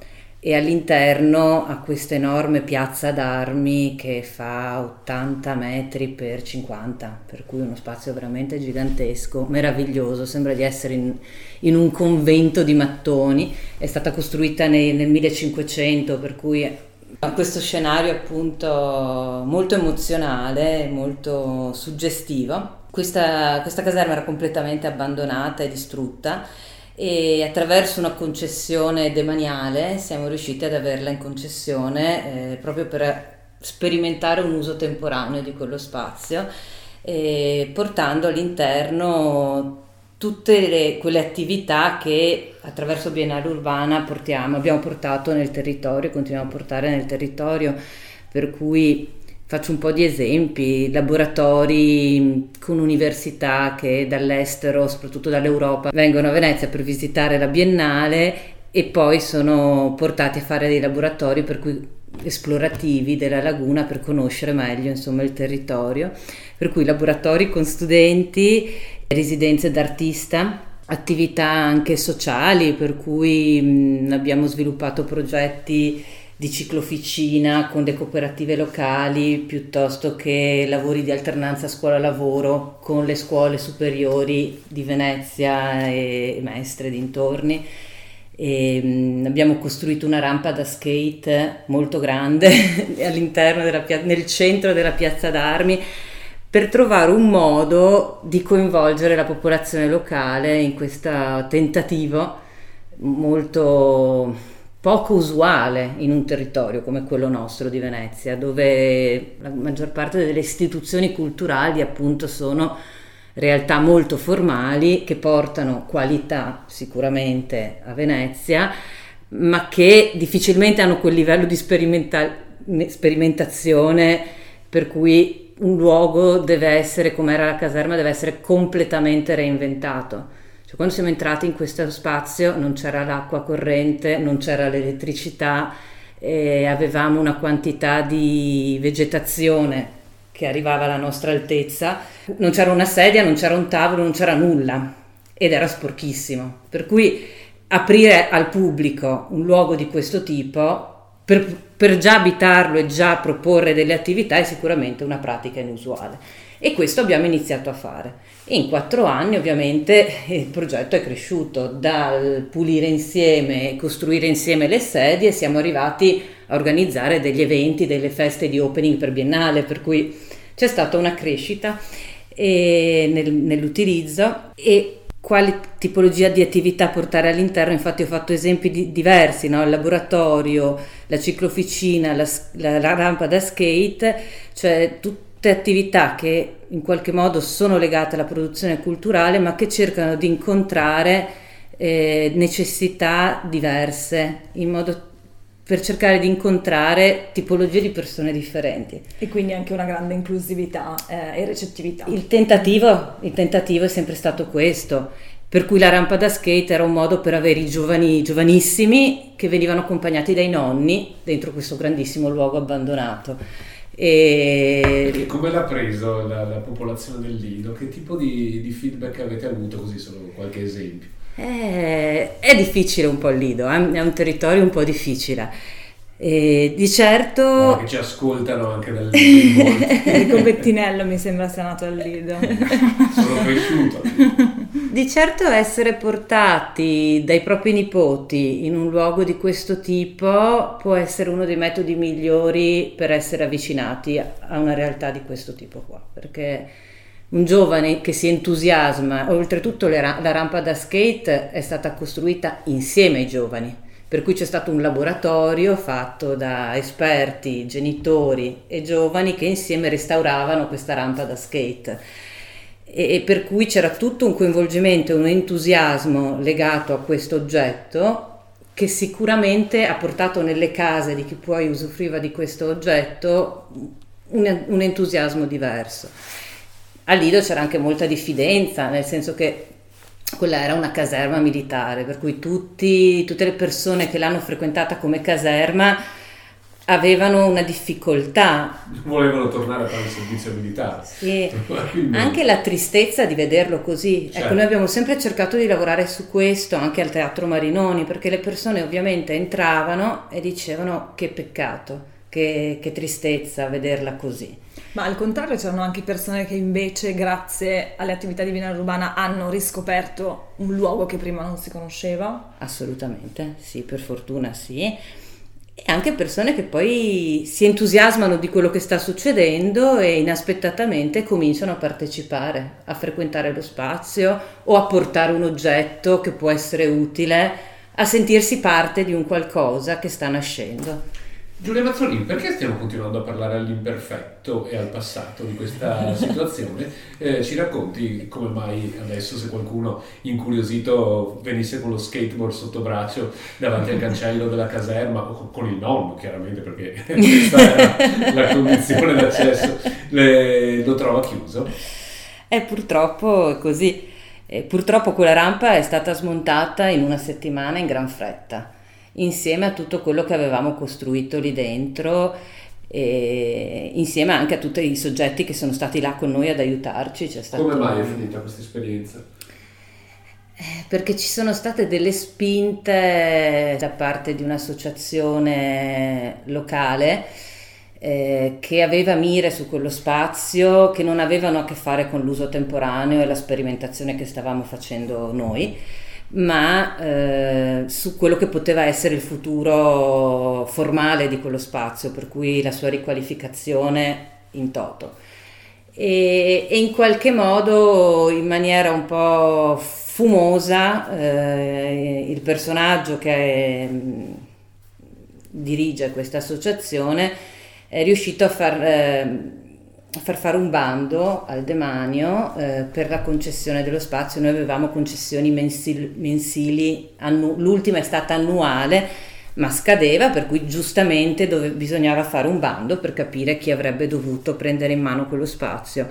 e all'interno ha questa enorme piazza d'armi che fa 80 metri per 50, per cui uno spazio veramente gigantesco, meraviglioso, sembra di essere in, in un convento di mattoni, è stata costruita nei, nel 1500, per cui questo scenario appunto molto emozionale, molto suggestivo. Questa, questa caserma era completamente abbandonata e distrutta e attraverso una concessione demaniale siamo riusciti ad averla in concessione eh, proprio per sperimentare un uso temporaneo di quello spazio, eh, portando all'interno tutte le, quelle attività che attraverso Biennale Urbana portiamo, abbiamo portato nel territorio, continuiamo a portare nel territorio, per cui faccio un po' di esempi, laboratori con università che dall'estero, soprattutto dall'Europa, vengono a Venezia per visitare la Biennale e poi sono portati a fare dei laboratori per cui esplorativi della laguna per conoscere meglio insomma, il territorio, per cui laboratori con studenti residenze d'artista, attività anche sociali, per cui mh, abbiamo sviluppato progetti di cicloficina con le cooperative locali piuttosto che lavori di alternanza scuola-lavoro con le scuole superiori di Venezia e Mestre dintorni. E, mh, abbiamo costruito una rampa da skate molto grande della, nel centro della piazza d'armi per trovare un modo di coinvolgere la popolazione locale in questo tentativo molto poco usuale in un territorio come quello nostro di Venezia, dove la maggior parte delle istituzioni culturali appunto sono realtà molto formali che portano qualità sicuramente a Venezia, ma che difficilmente hanno quel livello di sperimenta- sperimentazione per cui un luogo deve essere, come era la caserma, deve essere completamente reinventato. Cioè, quando siamo entrati in questo spazio non c'era l'acqua corrente, non c'era l'elettricità, avevamo una quantità di vegetazione che arrivava alla nostra altezza, non c'era una sedia, non c'era un tavolo, non c'era nulla ed era sporchissimo. Per cui aprire al pubblico un luogo di questo tipo per, per già abitarlo e già proporre delle attività è sicuramente una pratica inusuale. E questo abbiamo iniziato a fare. In quattro anni ovviamente il progetto è cresciuto, dal pulire insieme costruire insieme le sedie. Siamo arrivati a organizzare degli eventi, delle feste di opening per biennale, per cui c'è stata una crescita nel, nell'utilizzo. E quali tipologia di attività portare all'interno, infatti ho fatto esempi di, diversi, no? il laboratorio, la cicloficina, la, la, la, rampa da skate, cioè tutte attività che in qualche modo sono legate alla produzione culturale ma che cercano di incontrare eh, necessità diverse in modo per cercare di incontrare tipologie di persone differenti. E quindi anche una grande inclusività eh, e recettività. Il tentativo, il tentativo è sempre stato questo, per cui la rampa da skate era un modo per avere i giovani, giovanissimi che venivano accompagnati dai nonni dentro questo grandissimo luogo abbandonato. E... e come l'ha preso la, la, popolazione del Lido? Che tipo di, di feedback avete avuto? Così solo qualche esempio. Eh, è difficile un po' il Lido, eh? è un territorio un po' difficile. E di certo... Guarda che ci ascoltano anche dal Lido. Enrico Bettinello mi sembra sia nato al Lido. Sono cresciuto. Di certo essere portati dai propri nipoti in un luogo di questo tipo può essere uno dei metodi migliori per essere avvicinati a una realtà di questo tipo qua, perché un giovane che si entusiasma, oltretutto la rampa da skate è stata costruita insieme ai giovani per cui c'è stato un laboratorio fatto da esperti, genitori e giovani che insieme restauravano questa rampa da skate e, e per cui c'era tutto un coinvolgimento, un entusiasmo legato a questo oggetto che sicuramente ha portato nelle case di chi poi usufruiva di questo oggetto un, un entusiasmo diverso. A Lido c'era anche molta diffidenza, nel senso che quella era una caserma militare, per cui tutti, tutte le persone che l'hanno frequentata come caserma avevano una difficoltà. Volevano tornare a fare il servizio militare. Sì. Anche la tristezza di vederlo così. Ecco, certo. Ecco, noi abbiamo sempre cercato di lavorare su questo anche al Teatro Marinoni, perché le persone ovviamente entravano e dicevano che peccato, che, che tristezza vederla così. Ma al contrario c'erano anche persone che invece grazie alle attività di Vina Urbana hanno riscoperto un luogo che prima non si conosceva? Assolutamente, sì, per fortuna sì. E anche persone che poi si entusiasmano di quello che sta succedendo e inaspettatamente cominciano a partecipare, a frequentare lo spazio o a portare un oggetto che può essere utile, a sentirsi parte di un qualcosa che sta nascendo. Giulia Mazzolini, perché stiamo continuando a parlare all'imperfetto e al passato di questa situazione? Eh, ci racconti come mai adesso se qualcuno incuriosito venisse con lo skateboard sotto braccio davanti al cancello della caserma o con il nonno chiaramente perché questa era la condizione d'accesso, le, lo trova chiuso? Eh, purtroppo è così. Eh, purtroppo quella rampa è stata smontata in una settimana in gran fretta insieme a tutto quello che avevamo costruito lì dentro e insieme anche a tutti i soggetti che sono stati là con noi ad aiutarci. Come mai è finita questa esperienza? Eh, perché ci sono state delle spinte da parte di un'associazione locale eh, che aveva mire su quello spazio che non avevano a che fare con l'uso temporaneo e la sperimentazione che stavamo facendo noi ma eh, su quello che poteva essere il futuro formale di quello spazio, per cui la sua riqualificazione in toto. E, e in qualche modo, in maniera un po' fumosa, eh, il personaggio che mm, dirige questa associazione è riuscito a far... Eh, far fare un bando al demanio eh, per la concessione dello spazio. Noi avevamo concessioni mensil- mensili, annu- l'ultima è stata annuale, ma scadeva, per cui giustamente dove- bisognava fare un bando per capire chi avrebbe dovuto prendere in mano quello spazio.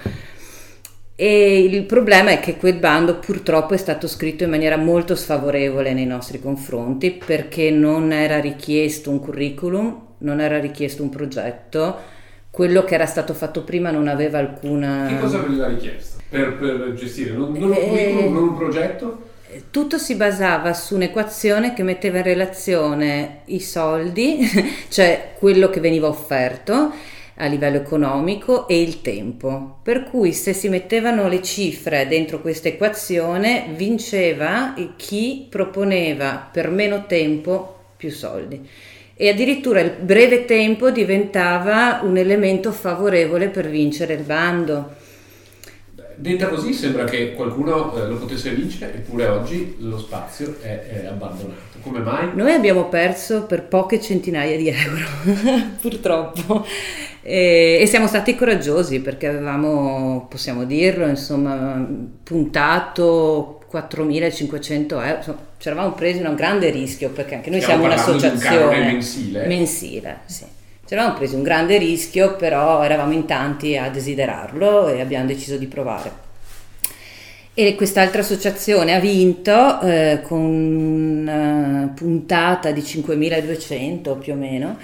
E il problema è che quel bando purtroppo è stato scritto in maniera molto sfavorevole nei nostri confronti perché non era richiesto un curriculum, non era richiesto un progetto, quello che era stato fatto prima non aveva alcuna... Che cosa veniva richiesto per, per gestire? Non, non, un curriculum, non un progetto? Tutto si basava su un'equazione che metteva in relazione i soldi, cioè quello che veniva offerto a livello economico e il tempo. Per cui se si mettevano le cifre dentro questa equazione vinceva chi proponeva per meno tempo più soldi e addirittura il breve tempo diventava un elemento favorevole per vincere il bando. Detta così sembra che qualcuno eh, lo potesse vincere, eppure oggi lo spazio è, è, abbandonato. Come mai? Noi abbiamo perso per poche centinaia di euro, purtroppo, e, e, siamo stati coraggiosi perché avevamo, possiamo dirlo, insomma, puntato 4.500 euro. Insomma, ci eravamo presi un grande rischio perché anche noi Stiamo siamo un'associazione mensile. mensile sì. Ci eravamo presi un grande rischio, però eravamo in tanti a desiderarlo e abbiamo deciso di provare. E quest'altra associazione ha vinto eh, con una puntata di 5.200 più o meno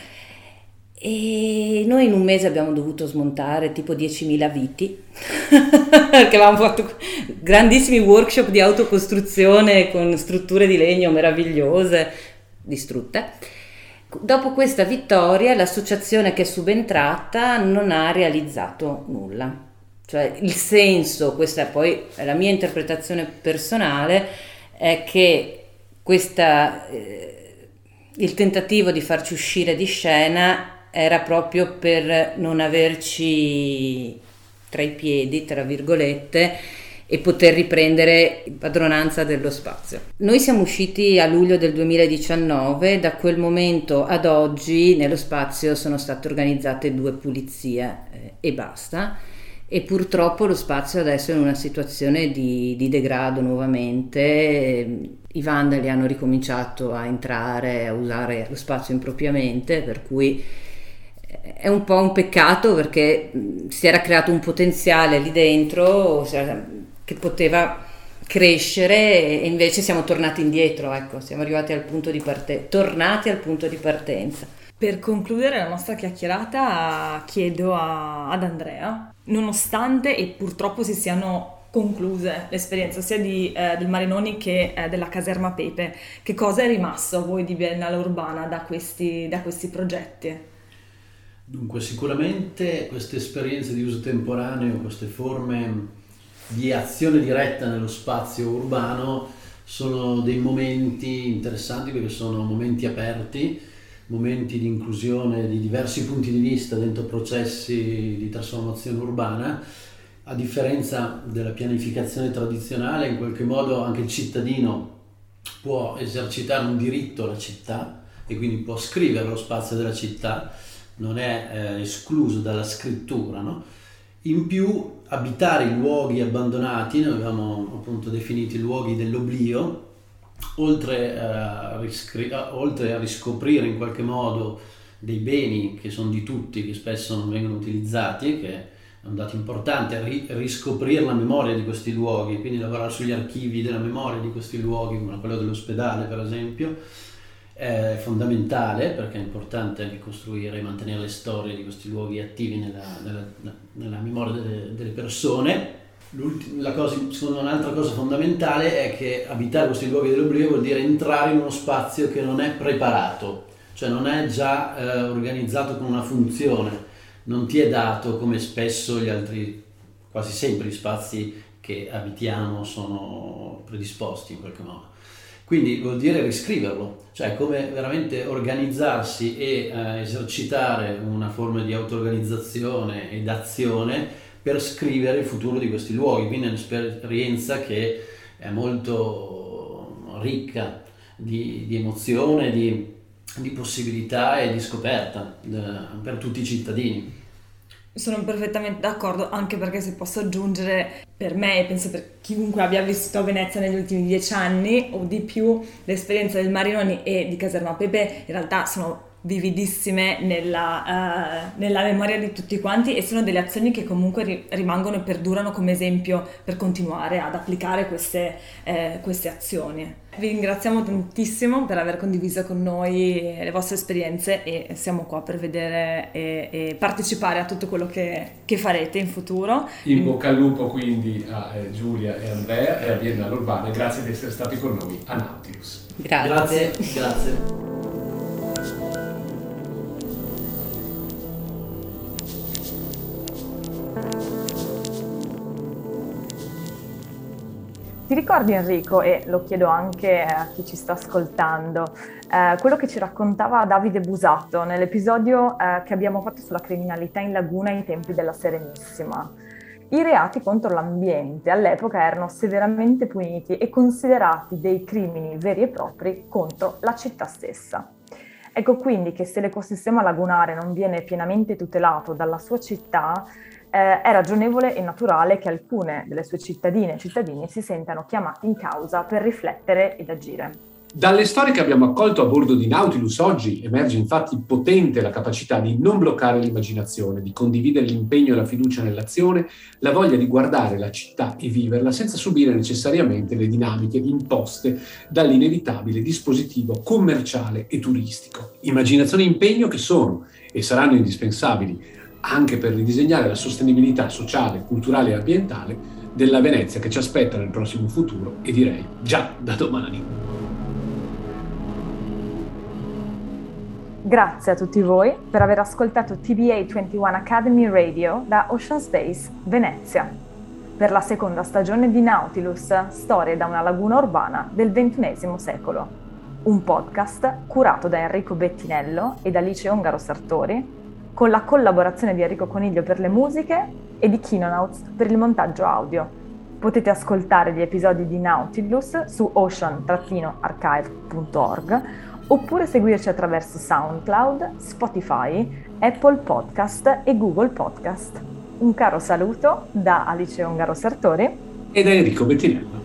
e noi in un mese abbiamo dovuto smontare tipo 10.000 viti, perché avevamo fatto grandissimi workshop di autocostruzione con strutture di legno meravigliose, distrutte. Dopo questa vittoria l'associazione che è subentrata non ha realizzato nulla. Cioè il senso, questa è poi la mia interpretazione personale, è che questa, eh, il tentativo di farci uscire di scena era proprio per non averci tra i piedi, tra virgolette, e poter riprendere padronanza dello spazio. Noi siamo usciti a luglio del 2019, da quel momento ad oggi nello spazio sono state organizzate due pulizie eh, e basta e purtroppo lo spazio adesso è in una situazione di, di degrado nuovamente. I vandali hanno ricominciato a entrare, a usare lo spazio impropriamente, per cui è un po' un peccato perché si era creato un potenziale lì dentro che poteva crescere e invece siamo tornati indietro, ecco, siamo arrivati al punto di partenza, tornati al punto di partenza. Per concludere la nostra chiacchierata chiedo a, ad Andrea, nonostante e purtroppo si siano concluse l'esperienza sia di, eh, del Marinoni che eh, della caserma Pepe, che cosa è rimasto a voi di Biennale Urbana da questi, da questi progetti? Dunque, sicuramente queste esperienze di uso temporaneo, queste forme di azione diretta nello spazio urbano sono dei momenti interessanti perché sono momenti aperti, momenti di inclusione di diversi punti di vista dentro processi di trasformazione urbana. A differenza della pianificazione tradizionale, in qualche modo anche il cittadino può esercitare un diritto alla città e quindi può scrivere lo spazio della città non è eh, escluso dalla scrittura, no? In più abitare i luoghi abbandonati, noi abbiamo appunto definito i luoghi dell'oblio, oltre a, riscri- oltre a riscoprire in qualche modo dei beni che sono di tutti, che spesso non vengono utilizzati, che è un dato importante, ri- riscoprire la memoria di questi luoghi, quindi lavorare sugli archivi della memoria di questi luoghi, come quello dell'ospedale per esempio, è fondamentale perché è importante anche costruire e mantenere le storie di questi luoghi attivi nella, nella, nella memoria delle, delle persone. Cosa, secondo un'altra cosa fondamentale è che abitare questi luoghi dell'oblio vuol dire entrare in uno spazio che non è preparato, cioè non è già eh, organizzato con una funzione, non ti è dato come spesso gli altri, quasi sempre gli spazi che abitiamo sono predisposti in qualche modo. Quindi vuol dire riscriverlo, cioè come veramente organizzarsi e eh, esercitare una forma di auto-organizzazione ed azione per scrivere il futuro di questi luoghi. Quindi è un'esperienza che è molto ricca di, di emozione, di, di, possibilità e di scoperta eh, per tutti i cittadini. Sono perfettamente d'accordo, anche perché se posso aggiungere, per me e penso per chiunque abbia vissuto Venezia negli ultimi dieci anni o di più, l'esperienza del Marinoni e di Caserma Pepe in realtà sono vividissime nella, uh, nella, memoria di tutti quanti e sono delle azioni che comunque ri- rimangono e perdurano come esempio per continuare ad applicare queste, eh, queste, azioni. Vi ringraziamo tantissimo per aver condiviso con noi le vostre esperienze e siamo qua per vedere e, e partecipare a tutto quello che, che, farete in futuro. In bocca al lupo quindi a eh, Giulia e Andrea e a Biennale Urbana. Grazie di essere stati con noi a Nautilus. Grazie. Grazie. grazie. Ti ricordi Enrico, e lo chiedo anche a chi ci sta ascoltando, eh, quello che ci raccontava Davide Busato nell'episodio eh, che abbiamo fatto sulla criminalità in laguna ai tempi della Serenissima? I reati contro l'ambiente all'epoca erano severamente puniti e considerati dei crimini veri e propri contro la città stessa. Ecco quindi che se l'ecosistema lagunare non viene pienamente tutelato dalla sua città, eh, è ragionevole e naturale che alcune delle sue cittadine e cittadini si sentano chiamati in causa per riflettere ed agire. Dalle storie che abbiamo accolto a bordo di Nautilus oggi emerge infatti potente la capacità di non bloccare l'immaginazione, di condividere l'impegno e la fiducia nell'azione, la voglia di guardare la città e viverla senza subire necessariamente le dinamiche imposte dall'inevitabile dispositivo commerciale e turistico. Immaginazione e impegno che sono e saranno indispensabili anche per ridisegnare la sostenibilità sociale, culturale e ambientale della Venezia che ci aspetta nel prossimo futuro e direi già da domani. Grazie a tutti voi per aver ascoltato TBA 21 Academy Radio da Ocean Space, Venezia, per la seconda stagione di Nautilus, storie da una laguna urbana del XXI secolo. Un podcast curato da Enrico Bettinello e da Alice Ongaro Sartori, con la collaborazione di Enrico Coniglio per le musiche e di Kinonauts per il montaggio audio. Potete ascoltare gli episodi di Nautilus su ocean-archive.org oppure seguirci attraverso SoundCloud, Spotify, Apple Podcast e Google Podcast. Un caro saluto da Alice Ongaro Sartori e da Enrico Bettinello.